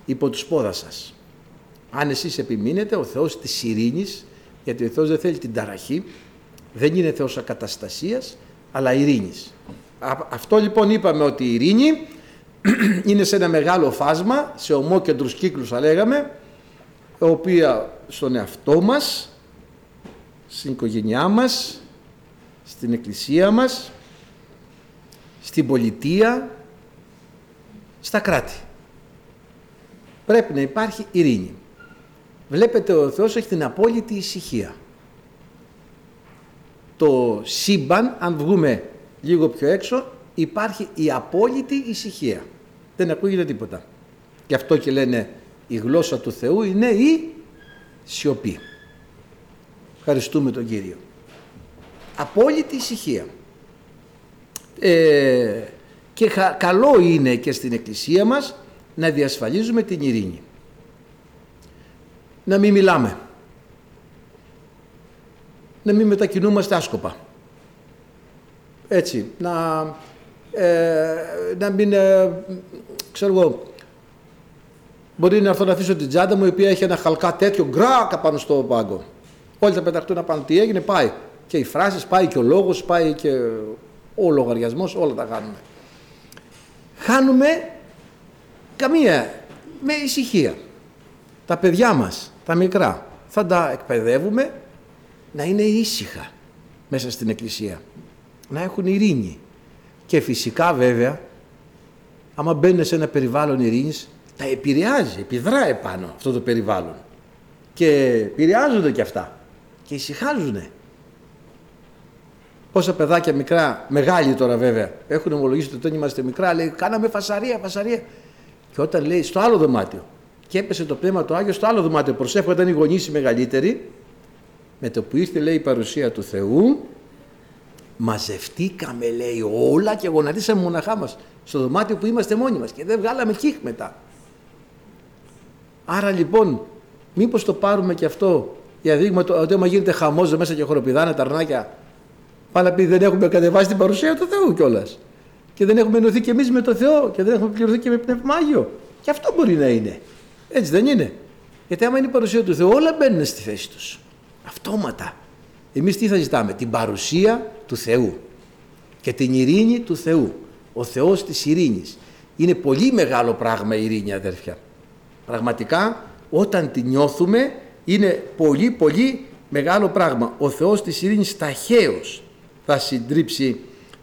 υπό τους πόδας σας. Αν εσείς επιμείνετε, ο Θεός της ειρήνης, γιατί ο Θεός δεν θέλει την ταραχή, δεν είναι Θεός ακαταστασίας, αλλά ειρήνης. Αυτό λοιπόν είπαμε ότι η ειρήνη είναι σε ένα μεγάλο φάσμα, σε ομόκεντρους κύκλους θα λέγαμε, η οποία στον εαυτό μας, στην οικογένειά μας, στην εκκλησία μας, στην πολιτεία, στα κράτη. Πρέπει να υπάρχει ειρήνη. Βλέπετε ο Θεός έχει την απόλυτη ησυχία. Το σύμπαν, αν βγούμε λίγο πιο έξω, υπάρχει η απόλυτη ησυχία δεν ακούγεται τίποτα. Γι' αυτό και λένε η γλώσσα του Θεού είναι η σιωπή. Ευχαριστούμε τον Κύριο. Απόλυτη ησυχία. Ε, και καλό είναι και στην Εκκλησία μας να διασφαλίζουμε την ειρήνη. Να μην μιλάμε. Να μην μετακινούμαστε άσκοπα. Έτσι, να ε, να μην, ε, ξέρω εγώ, μπορεί να έρθω να αφήσω την τσάντα μου η οποία έχει ένα χαλκά τέτοιο γκράκα πάνω στο πάγκο. Όλοι θα πεταχτούν να πάνε τι έγινε, πάει. Και οι φράσεις, πάει και ο λόγος, πάει και ο λογαριασμός, όλα τα κάνουμε. Χάνουμε καμία, με ησυχία. Τα παιδιά μας, τα μικρά, θα τα εκπαιδεύουμε να είναι ήσυχα μέσα στην εκκλησία. Να έχουν ειρήνη. Και φυσικά βέβαια, άμα μπαίνουν σε ένα περιβάλλον ειρήνης, τα επηρεάζει, επιδρά επάνω αυτό το περιβάλλον. Και επηρεάζονται και αυτά. Και ησυχάζουν. Πόσα παιδάκια μικρά, μεγάλοι τώρα βέβαια, έχουν ομολογήσει ότι όταν είμαστε μικρά, λέει κάναμε φασαρία, φασαρία. Και όταν λέει στο άλλο δωμάτιο, και έπεσε το πνεύμα του Άγιο στο άλλο δωμάτιο, προσέφεραν οι γονείς οι μεγαλύτεροι, με το που ήρθε λέει η παρουσία του Θεού, μαζευτήκαμε λέει όλα και γονατίσαμε μοναχά μας στο δωμάτιο που είμαστε μόνοι μας και δεν βγάλαμε κύχ μετά. Άρα λοιπόν μήπως το πάρουμε και αυτό για δείγμα ότι άμα γίνεται χαμός μέσα και χοροπηδάνε τα αρνάκια πάλι πει δεν έχουμε κατεβάσει την παρουσία του Θεού κιόλας. Και δεν έχουμε ενωθεί κι εμείς με το Θεό και δεν έχουμε πληρωθεί και με πνεύμα Άγιο. Και αυτό μπορεί να είναι. Έτσι δεν είναι. Γιατί άμα είναι η παρουσία του Θεού, όλα μπαίνουν στη θέση τους. Αυτόματα. Εμείς τι θα ζητάμε, την παρουσία του Θεού και την ειρήνη του Θεού. Ο Θεός της ειρήνης. Είναι πολύ μεγάλο πράγμα η ειρήνη αδέρφια. Πραγματικά όταν τη νιώθουμε είναι πολύ πολύ μεγάλο πράγμα. Ο Θεός της ειρήνης ταχαίως θα συντρίψει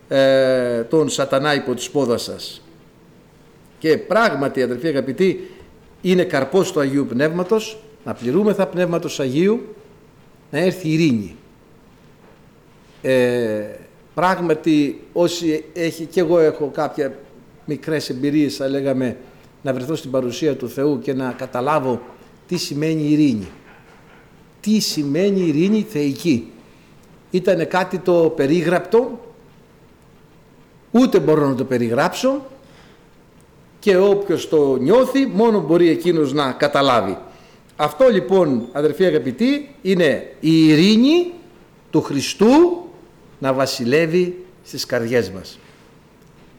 ε, τον σατανά υπό τη σπόδα σας. Και πράγματι αδερφοί αγαπητοί είναι καρπός του Αγίου Πνεύματος να πληρούμεθα Πνεύματος Αγίου να έρθει η ειρήνη. Ε, πράγματι όσοι έχει και εγώ έχω κάποια μικρές εμπειρίες θα λέγαμε να βρεθώ στην παρουσία του Θεού και να καταλάβω τι σημαίνει ειρήνη. Τι σημαίνει ειρήνη θεϊκή. Ήταν κάτι το περίγραπτο, ούτε μπορώ να το περιγράψω και όποιος το νιώθει μόνο μπορεί εκείνος να καταλάβει. Αυτό λοιπόν αδερφοί αγαπητοί είναι η ειρήνη του Χριστού να βασιλεύει στις καρδιές μας.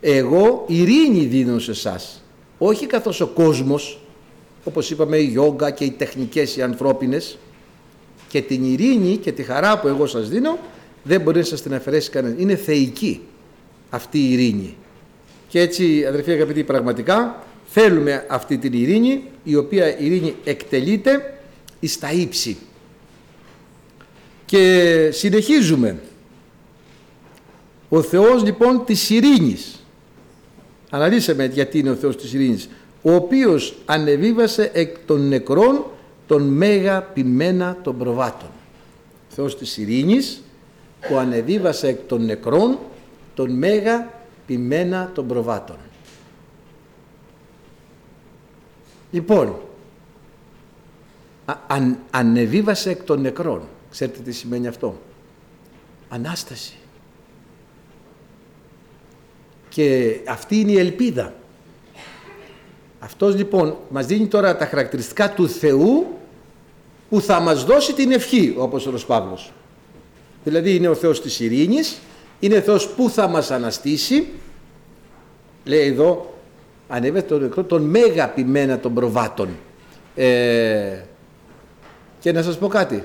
Εγώ ειρήνη δίνω σε εσάς. όχι καθώς ο κόσμος, όπως είπαμε η γιόγκα και οι τεχνικές οι ανθρώπινες, και την ειρήνη και τη χαρά που εγώ σας δίνω δεν μπορεί να σας την αφαιρέσει κανένας. Είναι θεϊκή αυτή η ειρήνη. Και έτσι αδερφοί αγαπητοί πραγματικά θέλουμε αυτή την ειρήνη η οποία η ειρήνη εκτελείται εις τα ύψη. Και συνεχίζουμε ο Θεός λοιπόν της ειρήνης. Αναλύσαμε γιατί είναι ο Θεός της ειρήνης. Ο οποίος ανεβίβασε εκ των νεκρών τον μέγα ποιμένα των προβάτων. Ο Θεός της ειρήνης που ανεβίβασε εκ των νεκρών τον μέγα ποιμένα των προβάτων. Λοιπόν, αν, ανεβίβασε εκ των νεκρών. Ξέρετε τι σημαίνει αυτό; Ανάσταση. Και αυτή είναι η ελπίδα. Αυτός λοιπόν μας δίνει τώρα τα χαρακτηριστικά του Θεού που θα μας δώσει την ευχή ο Απόστολος Παύλος. Δηλαδή είναι ο Θεός της ειρήνης, είναι ο Θεός που θα μας αναστήσει, λέει εδώ, ανέβεται τον νεκρό, τον μέγα ποιμένα των προβάτων. Ε, και να σας πω κάτι,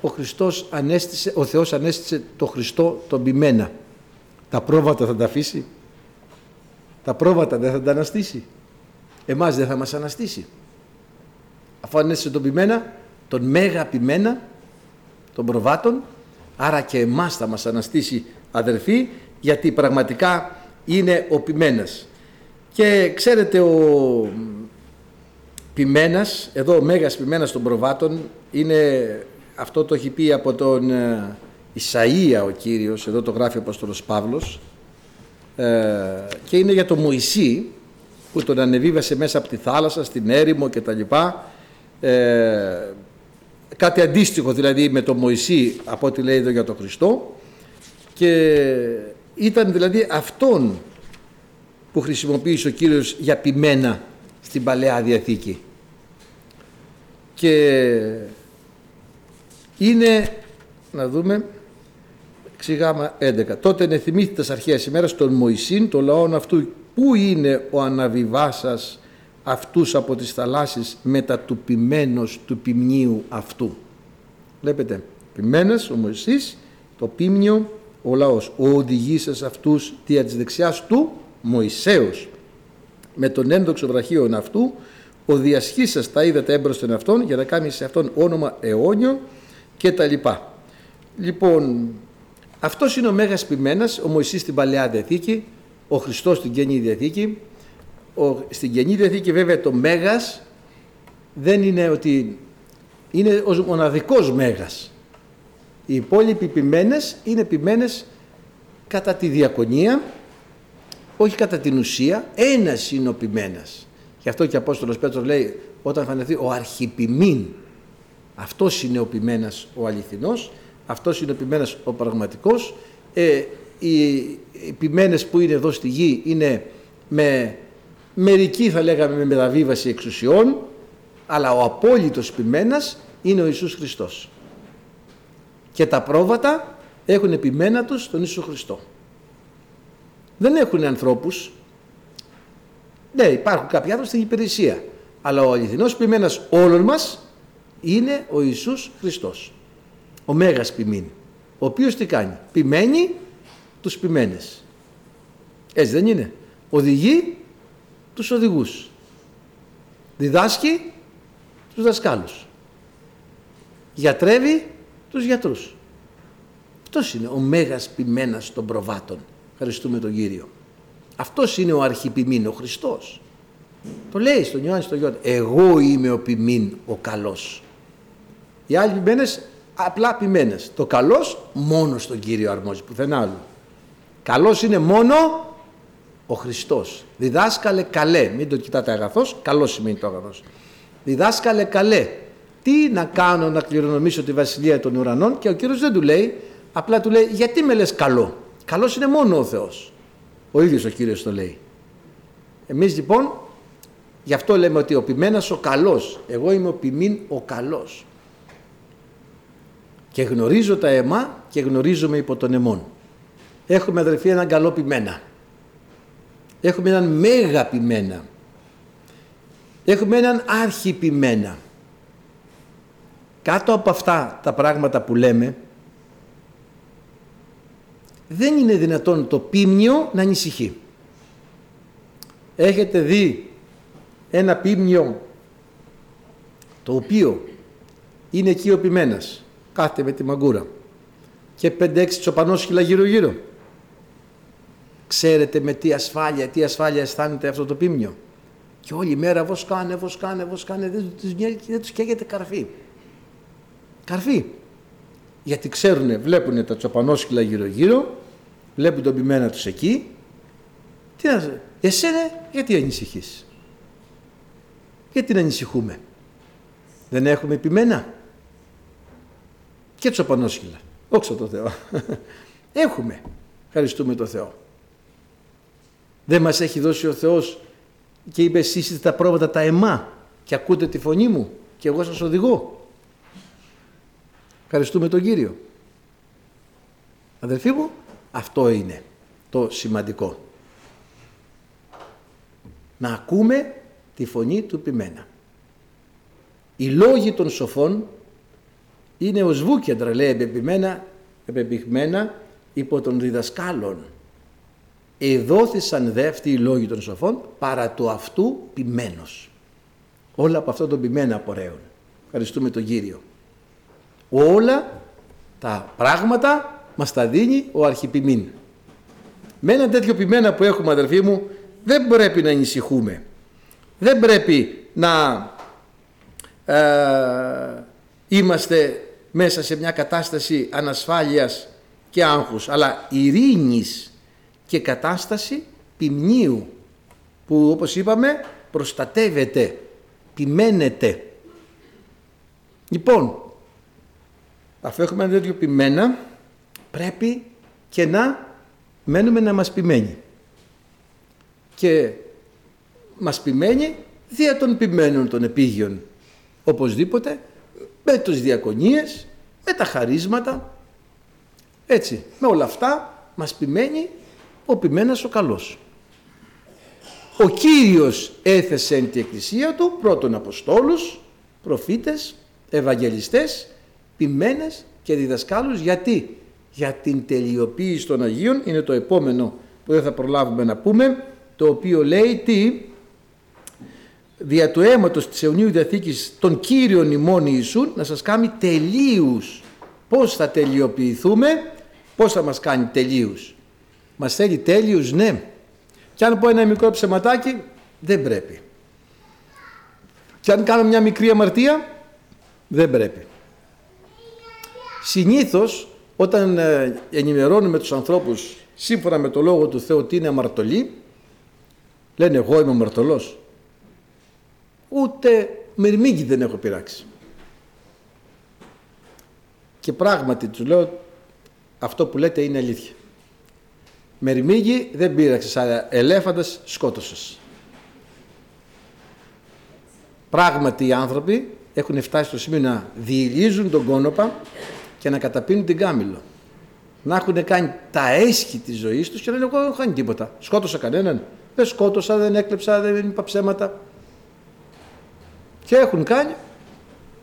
ο Χριστός ανέστησε, ο Θεός ανέστησε το Χριστό τον ποιμένα τα πρόβατα θα τα αφήσει. Τα πρόβατα δεν θα τα αναστήσει. Εμάς δεν θα μας αναστήσει. Αφού ανέστησε τον πειμένα, τον μέγα πειμένα των προβάτων, άρα και εμάς θα μας αναστήσει αδερφοί, γιατί πραγματικά είναι ο ποιμένας. Και ξέρετε ο ποιμένας, εδώ ο μέγας ποιμένας των προβάτων, είναι, αυτό το έχει πει από τον ε, Ισαΐα ο Κύριος, εδώ το γράφει ο Απόστολος Παύλος ε, και είναι για το Μωυσή που τον ανεβίβασε μέσα από τη θάλασσα, στην έρημο και τα λοιπά ε, κάτι αντίστοιχο δηλαδή με το Μωυσή από ό,τι λέει εδώ για τον Χριστό και ήταν δηλαδή αυτόν που χρησιμοποίησε ο Κύριος για ποιμένα στην Παλαιά Διαθήκη και είναι να δούμε Ξηγάμα 11. Τότε ενεθυμήθητε αρχαίες ημέρας των Μωυσήν, των λαών αυτού, πού είναι ο αναβιβάσας αυτούς από τις θαλάσσης μετά του ποιμένος του ποιμνίου αυτού. Βλέπετε, ποιμένος ο Μωυσής, το ποίμνιο ο λαός. Ο οδηγήσας αυτούς δια της δεξιάς του Μωυσέως. Με τον ένδοξο βραχίον αυτού, ο διασχίσας τα είδατε έμπροσθεν αυτόν για να κάνει σε αυτόν όνομα αιώνιο και τα λοιπά. Λοιπόν, αυτός είναι ο Μέγας Ποιμένας, ο Μωυσής στην Παλαιά Διαθήκη, ο Χριστός στην Καινή Διαθήκη. Ο, στην Καινή Διαθήκη βέβαια το Μέγας δεν είναι ότι είναι ο μοναδικός Μέγας. Οι υπόλοιποι ποιμένες είναι ποιμένες κατά τη διακονία, όχι κατά την ουσία, ένας είναι ο ποιμένας. Γι' αυτό και ο Απόστολος Πέτρος λέει όταν φανεθεί ο αρχιπιμήν, αυτός είναι ο ποιμένας ο αληθινός, αυτός είναι ο ποιμένας ο πραγματικός. Ε, οι, οι ποιμένες που είναι εδώ στη γη είναι με μερικοί θα λέγαμε με μεταβίβαση εξουσιών, αλλά ο απόλυτος ποιμένας είναι ο Ιησούς Χριστός. Και τα πρόβατα έχουν επιμένα τους τον Ιησού Χριστό. Δεν έχουν ανθρώπους. Ναι, υπάρχουν κάποιοι άνθρωποι στην υπηρεσία. Αλλά ο αληθινός ποιμένας όλων μας είναι ο Ιησούς Χριστός. Ο Μέγας ποιμήν. Ο οποίος τι κάνει; Ποιμένει τους ποιμένες. Έτσι δεν είναι. Οδηγεί τους οδηγούς. Διδάσκει τους δασκάλους. Γιατρεύει τους γιατρούς. Αυτός είναι ο μέγας ποιμένας των προβάτων. Ευχαριστούμε τον Κύριο. Αυτός είναι ο αρχιπιμήν, ο Χριστός. Το λέει στον Ιωάννη στο Γιώργο. Εγώ είμαι ο ποιμήν, ο καλός. Οι άλλοι ποιμένες απλά ποιμένες. Το καλός μόνο στον Κύριο αρμόζει, πουθενά άλλο. Καλός είναι μόνο ο Χριστός. Διδάσκαλε καλέ. Μην το κοιτάτε αγαθός, καλό σημαίνει το αγαθός. Διδάσκαλε καλέ. Τι να κάνω να κληρονομήσω τη βασιλεία των ουρανών; Και ο Κύριος δεν του λέει, απλά του λέει γιατί με λες καλό; Καλός είναι μόνο ο Θεός. Ο ίδιος ο Κύριος το λέει. Εμείς λοιπόν γι' αυτό λέμε ότι ο ποιμένας ο καλός. Εγώ είμαι ο ποιμήν ο καλός. Και γνωρίζω τα αιμά και γνωρίζομαι υπό τον αιμόν. Έχουμε αδερφοί έναν καλό ποιμένα. Έχουμε έναν μέγα ποιμένα. Έχουμε έναν αρχιπημένα. Κάτω από αυτά τα πράγματα που λέμε, δεν είναι δυνατόν το πίμνιο να ανησυχεί. Έχετε δει ένα πίμνιο το οποίο είναι εκεί ο ποιμένας, κάθεται με τη μαγκούρα και 5-6 τσοπανόσχυλα γύρω γύρω. Ξέρετε με τι ασφάλεια, τι ασφάλεια αισθάνεται αυτό το πίμνιο. Και όλη μέρα βοσκάνε, βοσκάνε, βοσκάνε, δεν τους, δεν τους καίγεται καρφί. Καρφί. Γιατί ξέρουν, βλέπουν τα τσοπανόσκυλα γύρω-γύρω, βλέπουν τον πειμένα τους εκεί. Τι να εσένα γιατί ανησυχείς; Γιατί να ανησυχούμε; Δεν έχουμε πειμένα; Και τσοπανόσκυλα. Όξω το Θεό. έχουμε. Ευχαριστούμε το Θεό. Δεν μας έχει δώσει ο Θεός και είπε εσείς είστε τα πρόβατα τα εμά και ακούτε τη φωνή μου και εγώ σας οδηγώ. Ευχαριστούμε τον Κύριο. Αδελφοί μου, αυτό είναι το σημαντικό. Να ακούμε τη φωνή του ποιμένα. Οι λόγοι των σοφών είναι ως βούκεντρα λέει επεπιμένα, επεπιχμένα υπό των διδασκάλων εδόθησαν δε αυτοί οι λόγοι των σοφών παρά του αυτού ποιμένος. Όλα από αυτό το ποιμένα απορρέουν. Ευχαριστούμε τον Κύριο. Όλα τα πράγματα μας τα δίνει ο αρχιπιμήν. Με ένα τέτοιο ποιμένα που έχουμε αδερφοί μου δεν πρέπει να ανησυχούμε. Δεν πρέπει να ε, είμαστε μέσα σε μια κατάσταση ανασφάλειας και άγχους αλλά ειρήνης και κατάσταση ποιμνίου που όπως είπαμε προστατεύεται, ποιμένεται. Λοιπόν, αφού έχουμε ένα τέτοιο ποιμένα πρέπει και να μένουμε να μας ποιμένει. Και μας ποιμένει δια των ποιμένων των επίγειων οπωσδήποτε με τους διακονίες, με τα χαρίσματα έτσι, με όλα αυτά μας ποιμένει ο ποιμένας ο καλός. Ο Κύριος έθεσε εν τη εκκλησία του πρώτον Αποστόλους, προφήτες, Ευαγγελιστές, ποιμένες και διδασκάλους. Γιατί; Για την τελειοποίηση των Αγίων είναι το επόμενο που δεν θα προλάβουμε να πούμε, το οποίο λέει τι; Δια του αίματος της αιωνίου διαθήκης των Κύριων ημών Ιησούν να σας κάνει τελείους. Πώς θα τελειοποιηθούμε, πώς θα μας κάνει τελείους. Μας θέλει τέλειους, ναι. Και αν πω ένα μικρό ψεματάκι, δεν πρέπει. Και αν κάνω μια μικρή αμαρτία, δεν πρέπει. Συνήθως, όταν ε, ενημερώνουμε τους ανθρώπους σύμφωνα με το Λόγο του Θεού ότι είναι αμαρτωλοί, λένε εγώ είμαι αμαρτωλός. Ούτε μυρμήγκι δεν έχω πειράξει. Και πράγματι τους λέω αυτό που λέτε είναι αλήθεια. Μερμήγι δεν πήραξες, αλλά ελέφαντας σκότωσες. Πράγματι οι άνθρωποι έχουν φτάσει στο σημείο να διηλίζουν τον κόνοπα και να καταπίνουν την κάμιλο. Να έχουν κάνει τα έσχη της ζωής τους και να λένε εγώ δεν έχω κάνει τίποτα. Σκότωσα κανέναν. Δεν σκότωσα, δεν έκλεψα, δεν είπα ψέματα. Και έχουν κάνει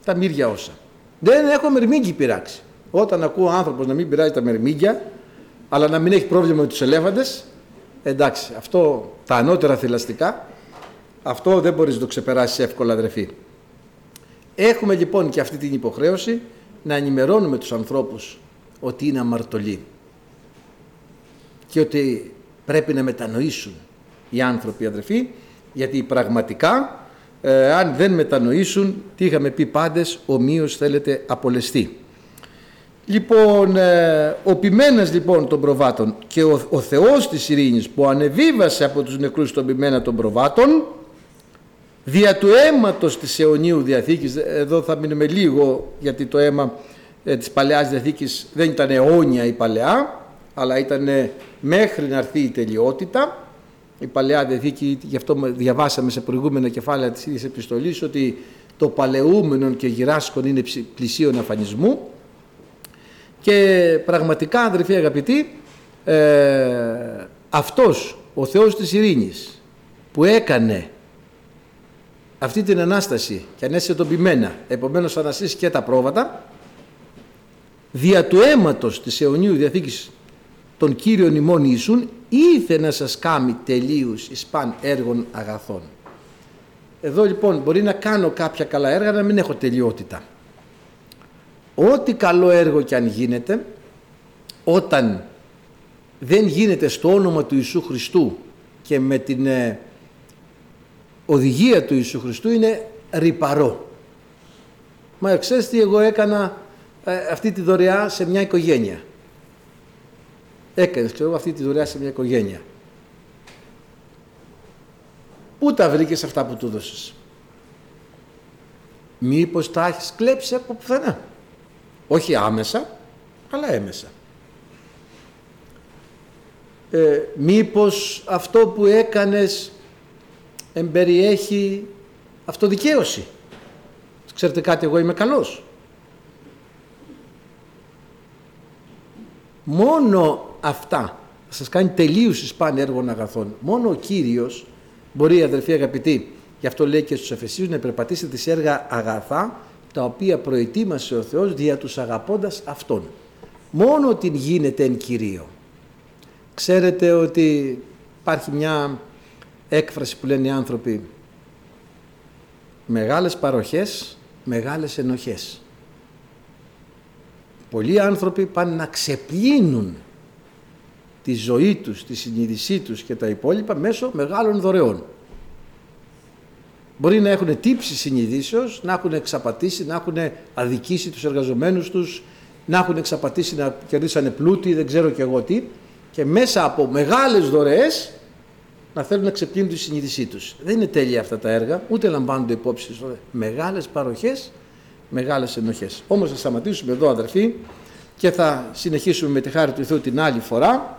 τα μύρια όσα. Δεν έχω μερμήγκι πειράξει. Όταν ακούω άνθρωπος να μην πειράζει τα μερμήγκια, αλλά να μην έχει πρόβλημα με τους ελέφαντες, εντάξει, αυτό τα ανώτερα θηλαστικά, αυτό δεν μπορείς να το ξεπεράσεις εύκολα αδερφή. Έχουμε λοιπόν και αυτή την υποχρέωση να ενημερώνουμε τους ανθρώπους ότι είναι αμαρτωλοί και ότι πρέπει να μετανοήσουν οι άνθρωποι αδερφοί γιατί πραγματικά ε, αν δεν μετανοήσουν τι είχαμε πει πάντες ομοίως θέλετε απολεστεί. Λοιπόν, ε, ο ποιμένας λοιπόν των προβάτων και ο, ο Θεός της ειρήνης που ανεβίβασε από τους νεκρούς τον ποιμένα των προβάτων δια του αίματος της αιωνίου Διαθήκης, εδώ θα μείνουμε λίγο γιατί το αίμα ε, της Παλαιάς Διαθήκης δεν ήταν αιώνια η Παλαιά, αλλά ήταν μέχρι να έρθει η τελειότητα. Η Παλαιά Διαθήκη, γι' αυτό διαβάσαμε σε προηγούμενα κεφάλαια της ίδιας επιστολής, ότι το παλαιούμενο και γυράσκον είναι πλησίον αφανισμού και πραγματικά αδερφοί αγαπητοί, ε, αυτός ο Θεός της ειρήνης που έκανε αυτή την Ανάσταση και ανέστησε τον ποιμένα, επομένως αναστήσει και τα πρόβατα, δια του αίματος της αιωνίου Διαθήκης των Κύριων ημών Ιησούν, ήθε να σας κάνει τελείους εις παν έργων αγαθών. Εδώ λοιπόν μπορεί να κάνω κάποια καλά έργα να μην έχω τελειότητα. Ό,τι καλό έργο και αν γίνεται, όταν δεν γίνεται στο όνομα του Ιησού Χριστού και με την ε, οδηγία του Ιησού Χριστού είναι ρυπαρό. Μα ξέρεις τι εγώ έκανα ε, αυτή τη δωρεά σε μια οικογένεια. Έκανες ξέρω αυτή τη δωρεά σε μια οικογένεια. Πού τα βρήκες αυτά που του δώσες. Μήπως τα έχεις κλέψει από πουθενά; Όχι άμεσα, αλλά έμεσα. Ε, μήπως αυτό που έκανες εμπεριέχει αυτοδικαίωση. Ξέρετε κάτι, εγώ είμαι καλός. Μόνο αυτά θα σας κάνει τελείωση πάνε έργων αγαθών. Μόνο ο Κύριος μπορεί αδερφοί αγαπητοί, γι' αυτό λέει και στους Εφεσίους να περπατήσετε σε έργα αγαθά τα οποία προετοίμασε ο Θεός δια τους αγαπώντας Αυτόν. Μόνο την γίνεται εν Κυρίω. Ξέρετε ότι υπάρχει μια έκφραση που λένε οι άνθρωποι μεγάλες παροχές, μεγάλες ενοχές. Πολλοί άνθρωποι πάνε να ξεπλύνουν τη ζωή τους, τη συνείδησή τους και τα υπόλοιπα μέσω μεγάλων δωρεών. Μπορεί να έχουν τύψεις συνειδήσεως, να έχουν εξαπατήσει, να έχουν αδικήσει τους εργαζομένους τους, να έχουν εξαπατήσει να κερδίσανε πλούτη, δεν ξέρω και εγώ τι, και μέσα από μεγάλες δωρεές να θέλουν να ξεπλύνουν τη συνείδησή τους. Δεν είναι τέλεια αυτά τα έργα, ούτε λαμβάνονται υπόψη μεγάλες παροχές, μεγάλες ενοχές. Όμως θα σταματήσουμε εδώ αδερφοί και θα συνεχίσουμε με τη χάρη του Θεού την άλλη φορά